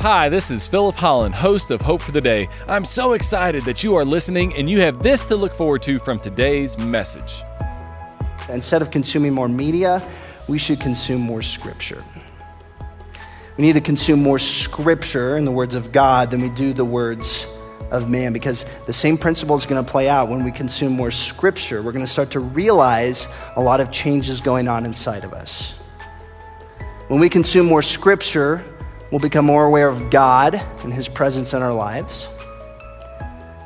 Hi, this is Philip Holland, host of Hope for the Day. I'm so excited that you are listening and you have this to look forward to from today's message. Instead of consuming more media, we should consume more scripture. We need to consume more scripture in the words of God than we do the words of man because the same principle is going to play out when we consume more scripture. We're going to start to realize a lot of changes going on inside of us. When we consume more scripture, we'll become more aware of God and his presence in our lives.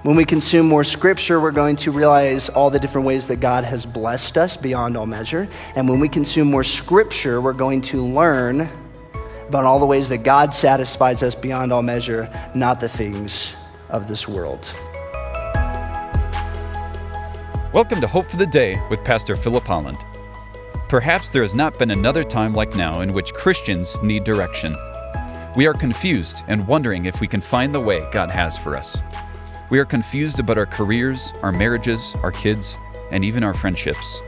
When we consume more scripture, we're going to realize all the different ways that God has blessed us beyond all measure. And when we consume more scripture, we're going to learn about all the ways that God satisfies us beyond all measure, not the things of this world. Welcome to Hope for the Day with Pastor Philip Holland. Perhaps there has not been another time like now in which Christians need direction. We are confused and wondering if we can find the way God has for us. We are confused about our careers, our marriages, our kids, and even our friendships.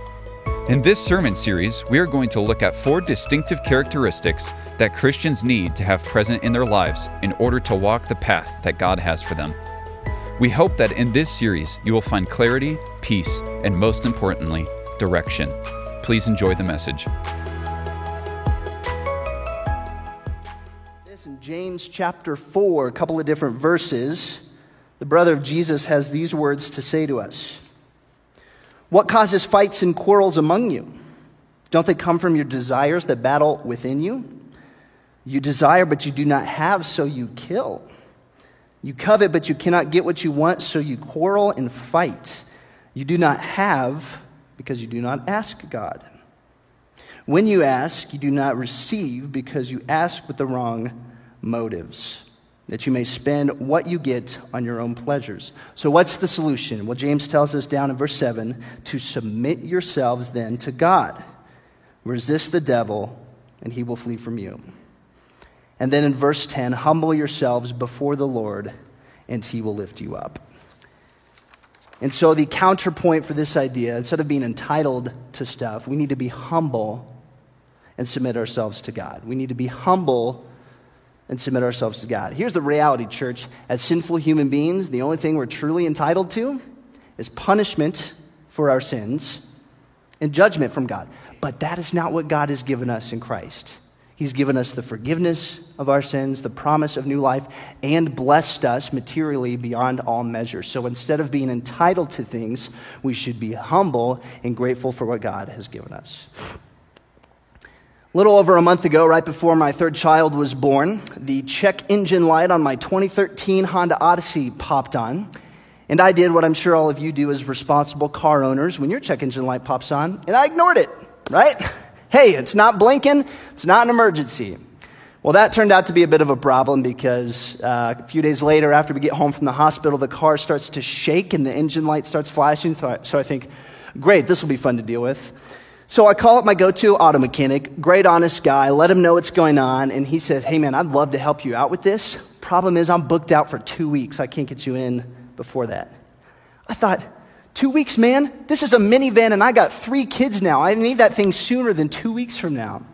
In this sermon series, we are going to look at four distinctive characteristics that Christians need to have present in their lives in order to walk the path that God has for them. We hope that in this series you will find clarity, peace, and most importantly, direction. Please enjoy the message. James chapter 4, a couple of different verses, the brother of Jesus has these words to say to us. What causes fights and quarrels among you? Don't they come from your desires that battle within you? You desire, but you do not have, so you kill. You covet, but you cannot get what you want, so you quarrel and fight. You do not have because you do not ask God. When you ask, you do not receive because you ask with the wrong motives that you may spend what you get on your own pleasures. So, what's the solution? Well, James tells us down in verse 7 to submit yourselves then to God. Resist the devil, and he will flee from you. And then in verse 10, humble yourselves before the Lord, and he will lift you up. And so, the counterpoint for this idea, instead of being entitled to stuff, we need to be humble and submit ourselves to God. We need to be humble and submit ourselves to God. Here's the reality, church. As sinful human beings, the only thing we're truly entitled to is punishment for our sins and judgment from God. But that is not what God has given us in Christ. He's given us the forgiveness of our sins, the promise of new life, and blessed us materially beyond all measure. So instead of being entitled to things, we should be humble and grateful for what God has given us. Little over a month ago, right before my third child was born, the check engine light on my 2013 Honda Odyssey popped on. And I did what I'm sure all of you do as responsible car owners when your check engine light pops on, and I ignored it, right? Hey, it's not blinking, it's not an emergency. Well, that turned out to be a bit of a problem because uh, a few days later, after we get home from the hospital, the car starts to shake and the engine light starts flashing. So I, so I think, great, this will be fun to deal with. So I call up my go to auto mechanic, great honest guy, let him know what's going on, and he says, Hey man, I'd love to help you out with this. Problem is, I'm booked out for two weeks. I can't get you in before that. I thought, Two weeks, man? This is a minivan, and I got three kids now. I need that thing sooner than two weeks from now.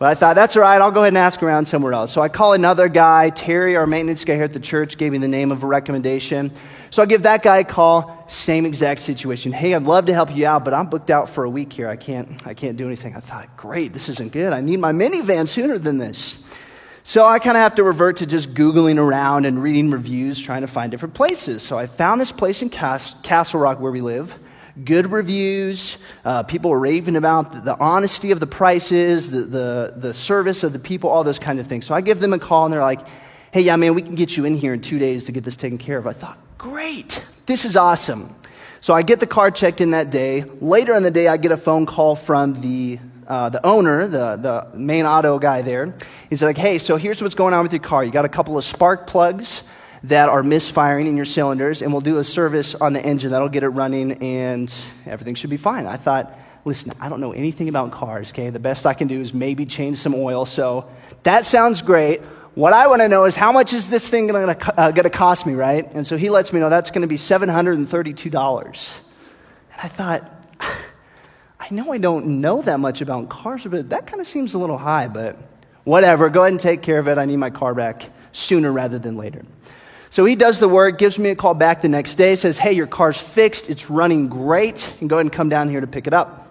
Well, I thought, that's all right. I'll go ahead and ask around somewhere else. So I call another guy, Terry, our maintenance guy here at the church, gave me the name of a recommendation. So I give that guy a call, same exact situation. Hey, I'd love to help you out, but I'm booked out for a week here. I can't, I can't do anything. I thought, great, this isn't good. I need my minivan sooner than this. So I kind of have to revert to just Googling around and reading reviews, trying to find different places. So I found this place in Castle Rock where we live. Good reviews. Uh, people were raving about the, the, honesty of the prices, the, the, the service of the people, all those kind of things. So I give them a call and they're like, hey, yeah, man, we can get you in here in two days to get this taken care of. I thought, great, this is awesome. So I get the car checked in that day. Later in the day, I get a phone call from the, uh, the owner, the, the main auto guy there. He's like, hey, so here's what's going on with your car. You got a couple of spark plugs that are misfiring in your cylinders, and we'll do a service on the engine that'll get it running, and everything should be fine. I thought, listen, I don't know anything about cars, okay? The best I can do is maybe change some oil. So that sounds great. What I want to know is how much is this thing going to uh, cost me, right? And so he lets me know that's going to be $732. And I thought, I know I don't know that much about cars, but that kind of seems a little high. But Whatever, go ahead and take care of it. I need my car back sooner rather than later. So he does the work, gives me a call back the next day, says, Hey, your car's fixed, it's running great, and go ahead and come down here to pick it up.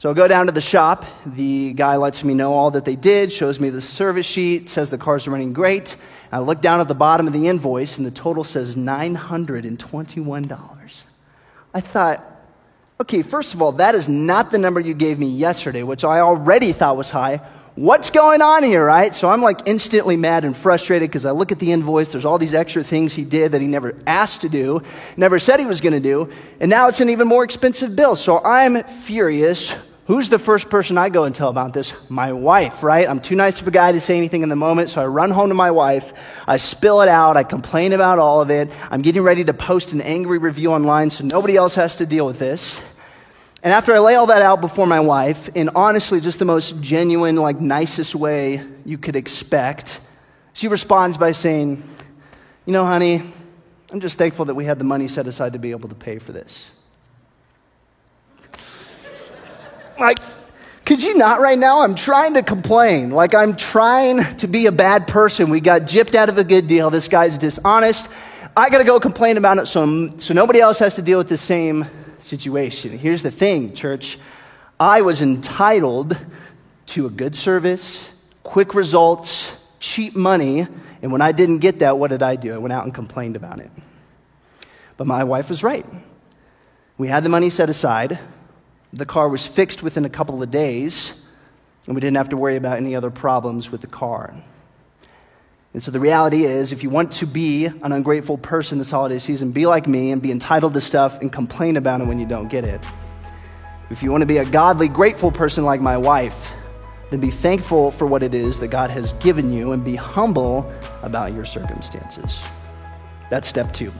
So I go down to the shop. The guy lets me know all that they did, shows me the service sheet, says the car's running great. I look down at the bottom of the invoice, and the total says $921. I thought, okay, first of all, that is not the number you gave me yesterday, which I already thought was high. What's going on here, right? So I'm like instantly mad and frustrated because I look at the invoice. There's all these extra things he did that he never asked to do, never said he was going to do, and now it's an even more expensive bill. So I'm furious. Who's the first person I go and tell about this? My wife, right? I'm too nice of a guy to say anything in the moment, so I run home to my wife. I spill it out. I complain about all of it. I'm getting ready to post an angry review online so nobody else has to deal with this. And after I lay all that out before my wife, in honestly just the most genuine, like nicest way you could expect, she responds by saying, You know, honey, I'm just thankful that we had the money set aside to be able to pay for this. Like, could you not right now? I'm trying to complain. Like, I'm trying to be a bad person. We got gypped out of a good deal. This guy's dishonest. I got to go complain about it so, so nobody else has to deal with the same situation. Here's the thing, church I was entitled to a good service, quick results, cheap money. And when I didn't get that, what did I do? I went out and complained about it. But my wife was right. We had the money set aside. The car was fixed within a couple of days, and we didn't have to worry about any other problems with the car. And so the reality is, if you want to be an ungrateful person this holiday season, be like me and be entitled to stuff and complain about it when you don't get it. If you want to be a godly, grateful person like my wife, then be thankful for what it is that God has given you and be humble about your circumstances. That's step two.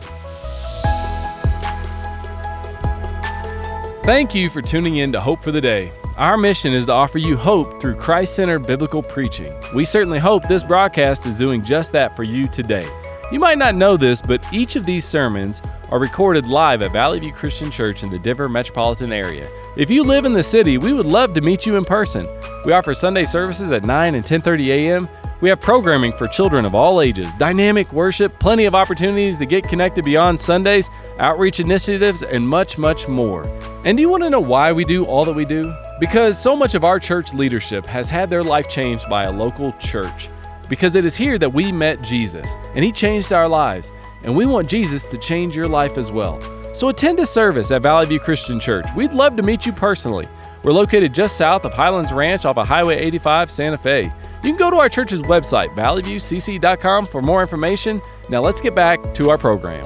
Thank you for tuning in to Hope for the Day. Our mission is to offer you hope through Christ centered biblical preaching. We certainly hope this broadcast is doing just that for you today. You might not know this, but each of these sermons are recorded live at Valley View Christian Church in the Denver metropolitan area. If you live in the city, we would love to meet you in person. We offer Sunday services at 9 and 10:30 a.m. We have programming for children of all ages, dynamic worship, plenty of opportunities to get connected beyond Sundays, outreach initiatives, and much, much more. And do you want to know why we do all that we do? Because so much of our church leadership has had their life changed by a local church. Because it is here that we met Jesus, and He changed our lives, and we want Jesus to change your life as well. So attend a service at Valley View Christian Church. We'd love to meet you personally. We're located just south of Highlands Ranch off of Highway 85, Santa Fe. You can go to our church's website, valleyviewcc.com, for more information. Now let's get back to our program.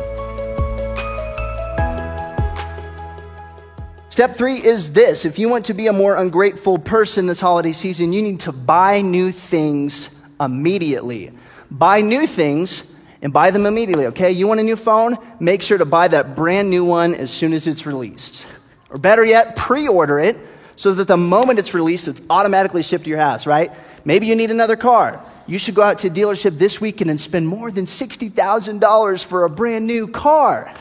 Step three is this if you want to be a more ungrateful person this holiday season, you need to buy new things immediately. Buy new things and buy them immediately, okay? You want a new phone? Make sure to buy that brand new one as soon as it's released. Or better yet, pre order it so that the moment it's released, it's automatically shipped to your house, right? Maybe you need another car. You should go out to a dealership this weekend and spend more than $60,000 for a brand new car.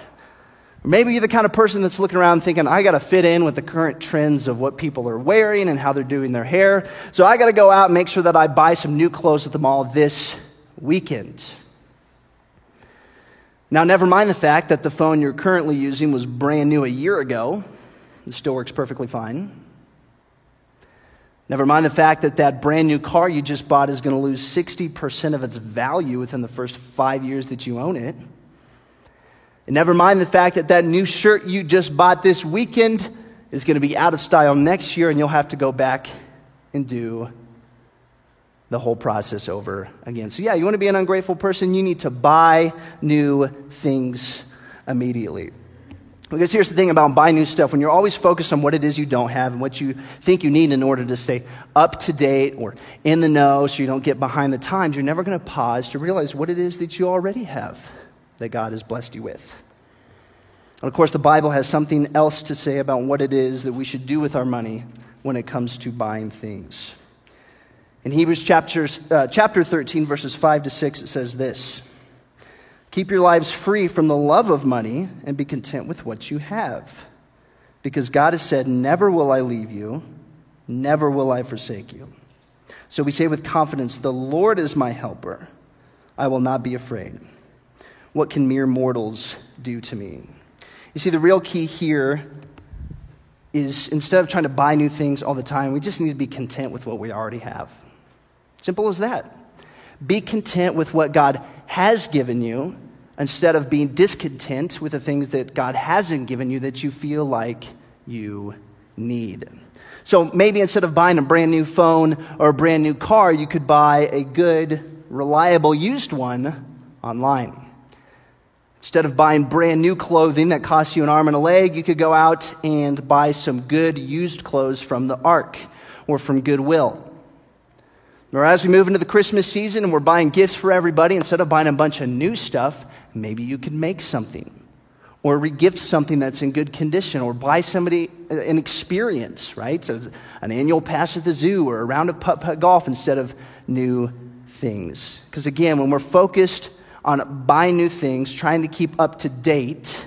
Maybe you're the kind of person that's looking around thinking, I got to fit in with the current trends of what people are wearing and how they're doing their hair. So I got to go out and make sure that I buy some new clothes at the mall this weekend. Now, never mind the fact that the phone you're currently using was brand new a year ago. It still works perfectly fine. Never mind the fact that that brand new car you just bought is going to lose 60% of its value within the first five years that you own it. And never mind the fact that that new shirt you just bought this weekend is going to be out of style next year and you'll have to go back and do the whole process over again. So, yeah, you want to be an ungrateful person, you need to buy new things immediately. Because here's the thing about buying new stuff when you're always focused on what it is you don't have and what you think you need in order to stay up to date or in the know so you don't get behind the times, you're never going to pause to realize what it is that you already have that God has blessed you with. And of course, the Bible has something else to say about what it is that we should do with our money when it comes to buying things. In Hebrews chapter, uh, chapter 13, verses 5 to 6, it says this. Keep your lives free from the love of money and be content with what you have. Because God has said, Never will I leave you, never will I forsake you. So we say with confidence, The Lord is my helper. I will not be afraid. What can mere mortals do to me? You see, the real key here is instead of trying to buy new things all the time, we just need to be content with what we already have. Simple as that. Be content with what God has given you instead of being discontent with the things that God hasn't given you that you feel like you need. So maybe instead of buying a brand new phone or a brand new car, you could buy a good, reliable used one online. Instead of buying brand new clothing that costs you an arm and a leg, you could go out and buy some good used clothes from the ARC or from Goodwill. Or as we move into the Christmas season and we're buying gifts for everybody, instead of buying a bunch of new stuff, maybe you could make something or regift something that's in good condition, or buy somebody an experience, right? So an annual pass at the zoo or a round of putt putt golf instead of new things. Because again, when we're focused on buying new things, trying to keep up to date,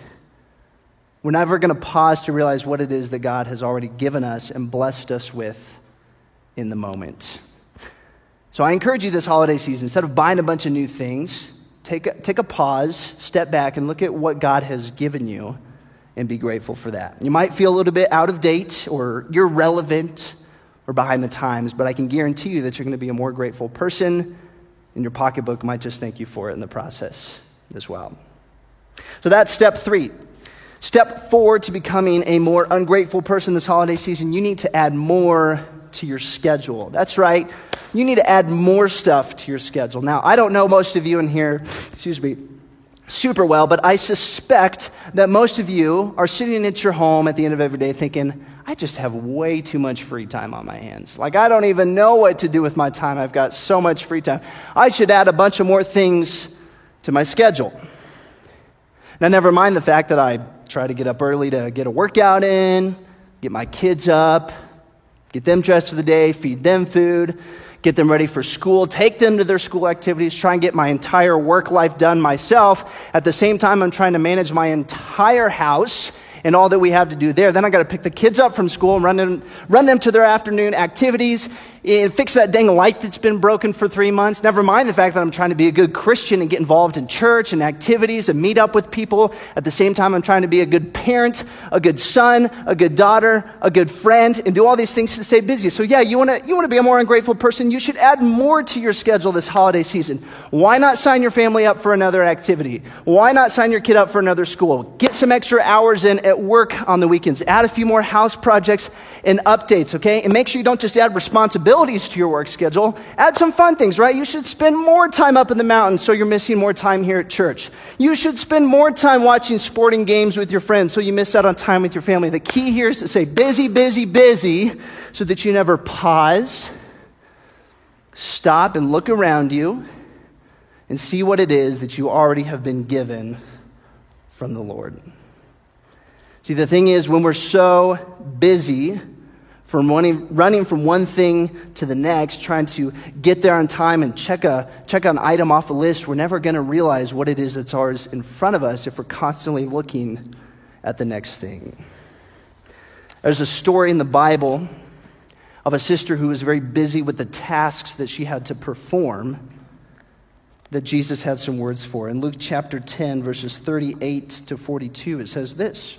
we're never going to pause to realize what it is that God has already given us and blessed us with in the moment. So I encourage you this holiday season, instead of buying a bunch of new things, take a, take a pause, step back, and look at what God has given you and be grateful for that. You might feel a little bit out of date or irrelevant or behind the times, but I can guarantee you that you're going to be a more grateful person, and your pocketbook might just thank you for it in the process as well. So that's step three. Step four to becoming a more ungrateful person this holiday season, you need to add more to your schedule. That's right you need to add more stuff to your schedule. Now, I don't know most of you in here, excuse me, super well, but I suspect that most of you are sitting at your home at the end of every day thinking, I just have way too much free time on my hands. Like, I don't even know what to do with my time. I've got so much free time. I should add a bunch of more things to my schedule. Now, never mind the fact that I try to get up early to get a workout in, get my kids up, get them dressed for the day, feed them food get them ready for school, take them to their school activities, try and get my entire work life done myself. At the same time, I'm trying to manage my entire house and all that we have to do there. Then I got to pick the kids up from school and run them, run them to their afternoon activities and fix that dang light that's been broken for three months. Never mind the fact that I'm trying to be a good Christian and get involved in church and activities and meet up with people. At the same time, I'm trying to be a good parent, a good son, a good daughter, a good friend, and do all these things to stay busy. So yeah, you want to you want to be a more ungrateful person. You should add more to your schedule this holiday season. Why not sign your family up for another activity? Why not sign your kid up for another school? Get some extra hours in at work on the weekends. Add a few more house projects and updates, okay? And make sure you don't just add responsibilities to your work schedule. Add some fun things, right? You should spend more time up in the mountains so you're missing more time here at church. You should spend more time watching sporting games with your friends so you miss out on time with your family. The key here is to say busy, busy, busy so that you never pause, stop, and look around you and see what it is that you already have been given from the Lord. See, the thing is, when we're so busy from running, running from one thing to the next, trying to get there on time and check, a, check an item off a list, we're never going to realize what it is that's ours in front of us if we're constantly looking at the next thing. There's a story in the Bible of a sister who was very busy with the tasks that she had to perform that Jesus had some words for. In Luke chapter 10, verses 38 to 42, it says this.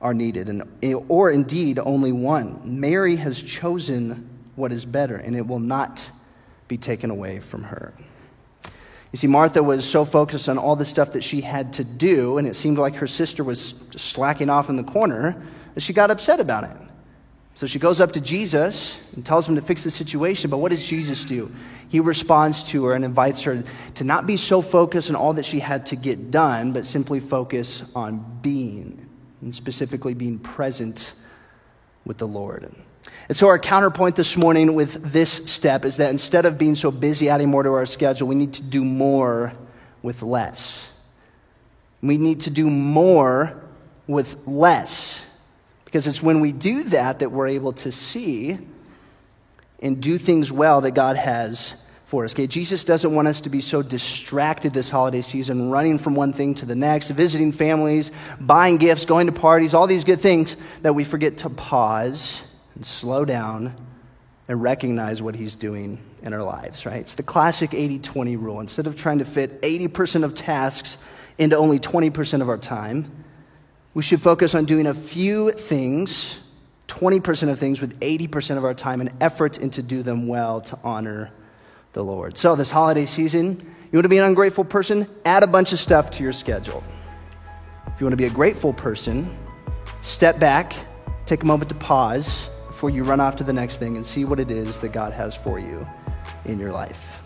are needed, and, eh, or indeed only one. Mary has chosen what is better, and it will not be taken away from her. You see, Martha was so focused on all the stuff that she had to do, and it seemed like her sister was slacking off in the corner, that she got upset about it. So she goes up to Jesus and tells him to fix the situation. But what does Jesus do? He responds to her and invites her to not be so focused on all that she had to get done, but simply focus on being and specifically being present with the Lord. And so, our counterpoint this morning with this step is that instead of being so busy adding more to our schedule, we need to do more with less. We need to do more with less. Because it's when we do that that we're able to see and do things well that God has for us. Okay, Jesus doesn't want us to be so distracted this holiday season, running from one thing to the next, visiting families, buying gifts, going to parties, all these good things, that we forget to pause and slow down and recognize what He's doing in our lives, right? It's the classic 80 20 rule. Instead of trying to fit 80% of tasks into only 20% of our time, we should focus on doing a few things, 20% of things, with 80% of our time and effort into do them well to honor the Lord. So, this holiday season, you want to be an ungrateful person? Add a bunch of stuff to your schedule. If you want to be a grateful person, step back, take a moment to pause before you run off to the next thing and see what it is that God has for you in your life.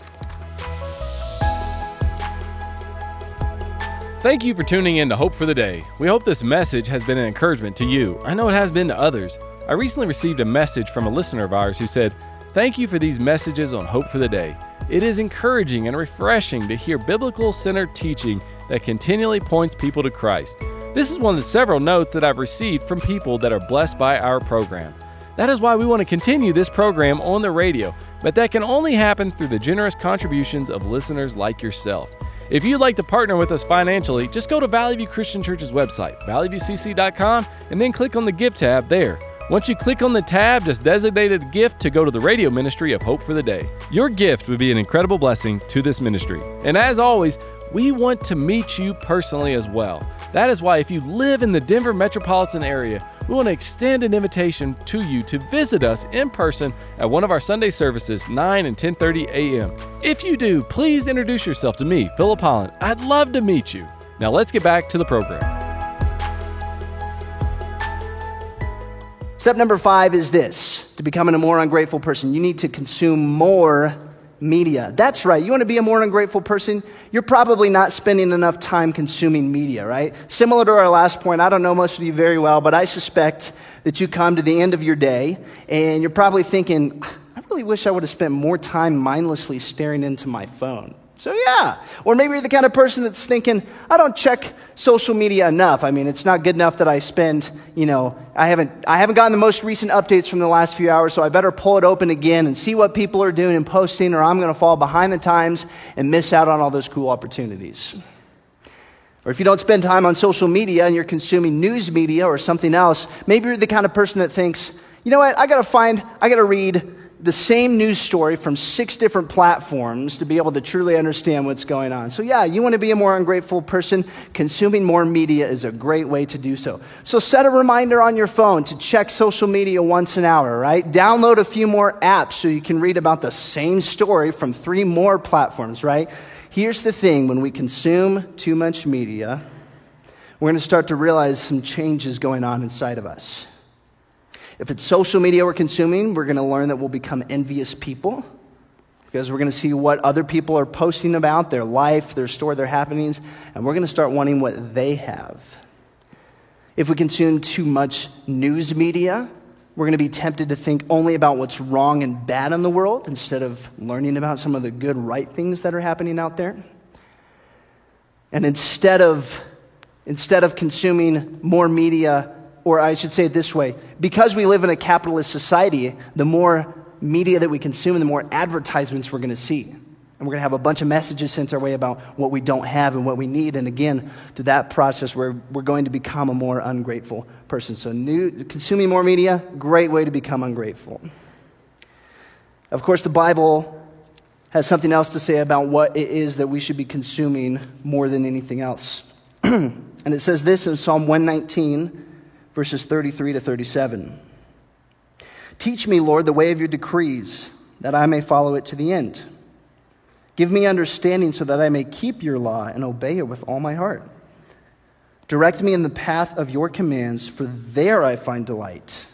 Thank you for tuning in to Hope for the Day. We hope this message has been an encouragement to you. I know it has been to others. I recently received a message from a listener of ours who said, Thank you for these messages on Hope for the Day. It is encouraging and refreshing to hear biblical centered teaching that continually points people to Christ. This is one of the several notes that I've received from people that are blessed by our program. That is why we want to continue this program on the radio, but that can only happen through the generous contributions of listeners like yourself. If you'd like to partner with us financially, just go to Valley View Christian Church's website, valleyviewcc.com, and then click on the Give tab there. Once you click on the tab, just designate a gift to go to the radio ministry of Hope for the Day. Your gift would be an incredible blessing to this ministry. And as always, we want to meet you personally as well. That is why if you live in the Denver metropolitan area, we want to extend an invitation to you to visit us in person at one of our Sunday services, 9 and 10:30 a.m. If you do, please introduce yourself to me, Philip Holland. I'd love to meet you. Now let's get back to the program. Step number five is this to becoming a more ungrateful person, you need to consume more media. That's right. You want to be a more ungrateful person? You're probably not spending enough time consuming media, right? Similar to our last point, I don't know most of you very well, but I suspect that you come to the end of your day and you're probably thinking, I really wish I would have spent more time mindlessly staring into my phone. So, yeah. Or maybe you're the kind of person that's thinking, I don't check social media enough. I mean, it's not good enough that I spend, you know, I haven't, I haven't gotten the most recent updates from the last few hours, so I better pull it open again and see what people are doing and posting, or I'm going to fall behind the times and miss out on all those cool opportunities. Or if you don't spend time on social media and you're consuming news media or something else, maybe you're the kind of person that thinks, you know what, I got to find, I got to read the same news story from six different platforms to be able to truly understand what's going on. So, yeah, you want to be a more ungrateful person. Consuming more media is a great way to do so. So, set a reminder on your phone to check social media once an hour, right? Download a few more apps so you can read about the same story from three more platforms, right? Here's the thing when we consume too much media, we're going to start to realize some changes going on inside of us. If it's social media we're consuming, we're going to learn that we'll become envious people because we're going to see what other people are posting about, their life, their story, their happenings, and we're going to start wanting what they have. If we consume too much news media, we're going to be tempted to think only about what's wrong and bad in the world instead of learning about some of the good, right things that are happening out there. And instead of, instead of consuming more media or I should say it this way because we live in a capitalist society, the more media that we consume, the more advertisements we're going to see. And we're going to have a bunch of messages sent our way about what we don't have and what we need. And again, through that process, we're, we're going to become a more ungrateful person. So, new, consuming more media, great way to become ungrateful. Of course, the Bible has something else to say about what it is that we should be consuming more than anything else. and it says this in Psalm 119 verses 33 to 37. Teach me, Lord, the way of your decrees, that I may follow it to the end. Give me understanding so that I may keep your law and obey it with all my heart. Direct me in the path of your commands, for there I find delight.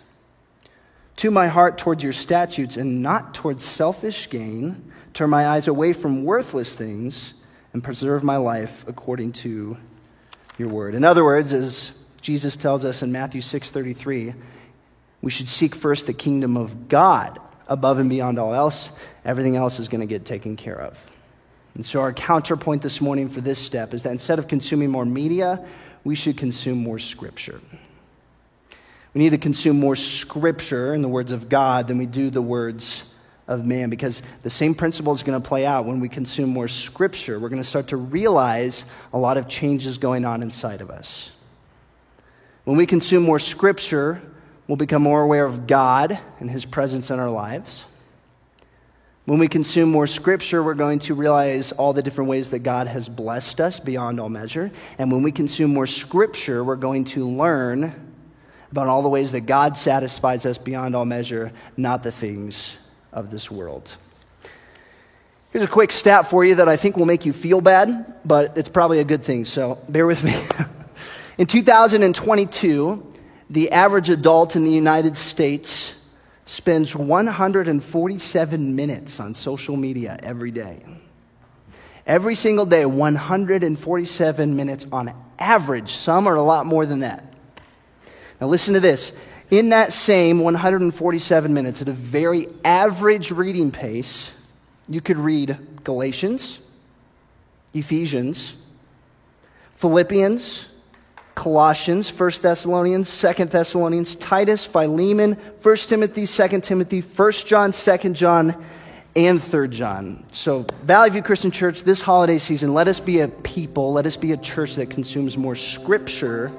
To my heart towards your statutes and not towards selfish gain. Turn my eyes away from worthless things and preserve my life according to your word. In other words, as Jesus tells us in Matthew 6:33, We should seek first the kingdom of God above and beyond all else. Everything else is going to get taken care of. And so, our counterpoint this morning for this step is that instead of consuming more media, we should consume more scripture. We need to consume more scripture in the words of God than we do the words of man because the same principle is going to play out when we consume more scripture. We're going to start to realize a lot of changes going on inside of us. When we consume more scripture, we'll become more aware of God and his presence in our lives. When we consume more scripture, we're going to realize all the different ways that God has blessed us beyond all measure. And when we consume more scripture, we're going to learn about all the ways that God satisfies us beyond all measure, not the things of this world. Here's a quick stat for you that I think will make you feel bad, but it's probably a good thing, so bear with me. in 2022, the average adult in the United States spends 147 minutes on social media every day. Every single day, 147 minutes on average. Some are a lot more than that. Now, listen to this. In that same 147 minutes, at a very average reading pace, you could read Galatians, Ephesians, Philippians, Colossians, 1 Thessalonians, 2 Thessalonians, Titus, Philemon, 1 Timothy, 2 Timothy, 1 John, 2 John, and 3 John. So, Valley View Christian Church, this holiday season, let us be a people, let us be a church that consumes more scripture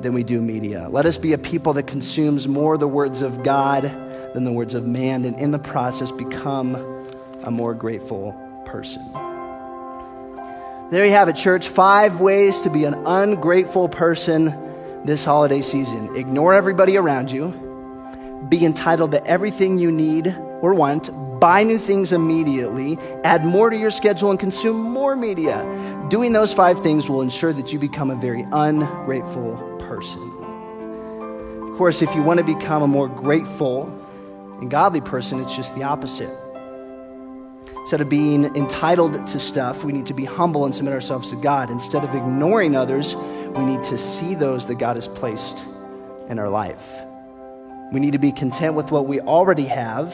than we do media. Let us be a people that consumes more the words of God than the words of man, and in the process, become a more grateful person. There you have it, church. Five ways to be an ungrateful person this holiday season. Ignore everybody around you, be entitled to everything you need or want, buy new things immediately, add more to your schedule, and consume more media. Doing those five things will ensure that you become a very ungrateful person. Of course, if you want to become a more grateful and godly person, it's just the opposite. Instead of being entitled to stuff, we need to be humble and submit ourselves to God. Instead of ignoring others, we need to see those that God has placed in our life. We need to be content with what we already have.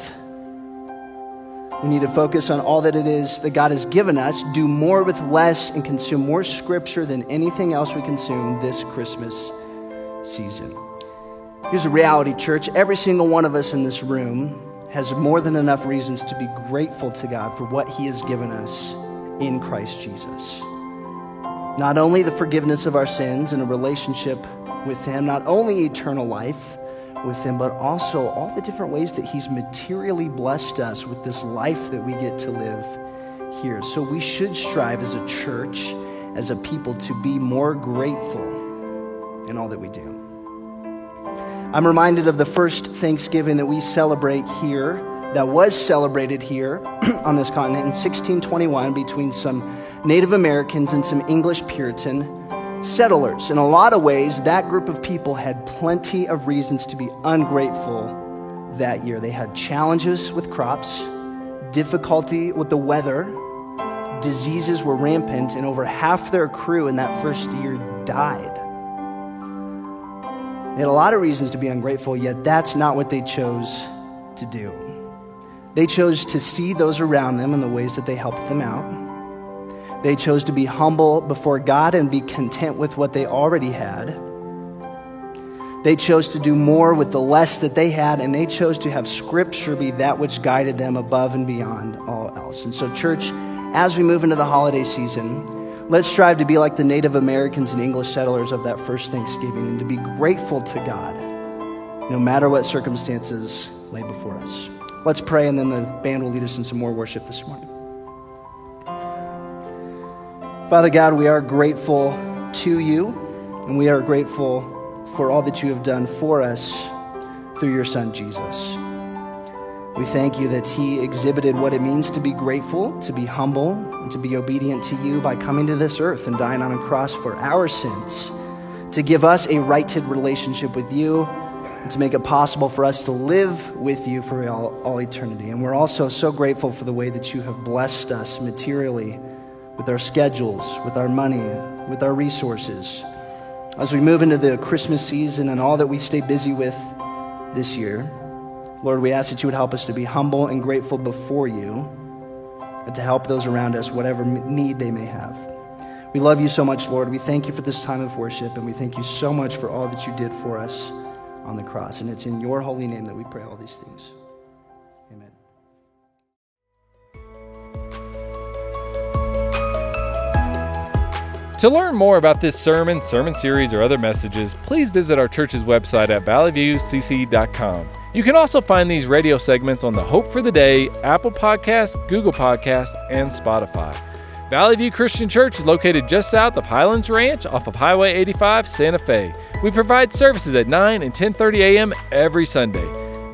We need to focus on all that it is that God has given us, do more with less, and consume more scripture than anything else we consume this Christmas season. Here's a reality, church. Every single one of us in this room has more than enough reasons to be grateful to God for what He has given us in Christ Jesus. Not only the forgiveness of our sins and a relationship with Him, not only eternal life with Him, but also all the different ways that He's materially blessed us with this life that we get to live here. So we should strive as a church, as a people, to be more grateful in all that we do. I'm reminded of the first Thanksgiving that we celebrate here, that was celebrated here on this continent in 1621 between some Native Americans and some English Puritan settlers. In a lot of ways, that group of people had plenty of reasons to be ungrateful that year. They had challenges with crops, difficulty with the weather, diseases were rampant, and over half their crew in that first year died. They had a lot of reasons to be ungrateful, yet that's not what they chose to do. They chose to see those around them and the ways that they helped them out. They chose to be humble before God and be content with what they already had. They chose to do more with the less that they had, and they chose to have Scripture be that which guided them above and beyond all else. And so, church, as we move into the holiday season, Let's strive to be like the Native Americans and English settlers of that first Thanksgiving and to be grateful to God no matter what circumstances lay before us. Let's pray, and then the band will lead us in some more worship this morning. Father God, we are grateful to you, and we are grateful for all that you have done for us through your Son, Jesus. We thank you that he exhibited what it means to be grateful, to be humble, and to be obedient to you by coming to this earth and dying on a cross for our sins, to give us a righted relationship with you, and to make it possible for us to live with you for all, all eternity. And we're also so grateful for the way that you have blessed us materially with our schedules, with our money, with our resources. As we move into the Christmas season and all that we stay busy with, this year. Lord, we ask that you would help us to be humble and grateful before you and to help those around us, whatever need they may have. We love you so much, Lord. We thank you for this time of worship, and we thank you so much for all that you did for us on the cross. And it's in your holy name that we pray all these things. Amen. To learn more about this sermon, sermon series, or other messages, please visit our church's website at valleyviewcc.com. You can also find these radio segments on the Hope for the Day, Apple Podcasts, Google Podcasts, and Spotify. Valley View Christian Church is located just south of Highlands Ranch off of Highway 85, Santa Fe. We provide services at 9 and 10:30 a.m. every Sunday.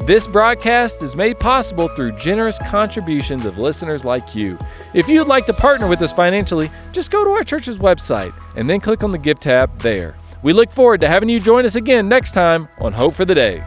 This broadcast is made possible through generous contributions of listeners like you. If you'd like to partner with us financially, just go to our church's website and then click on the Give tab there. We look forward to having you join us again next time on Hope for the Day.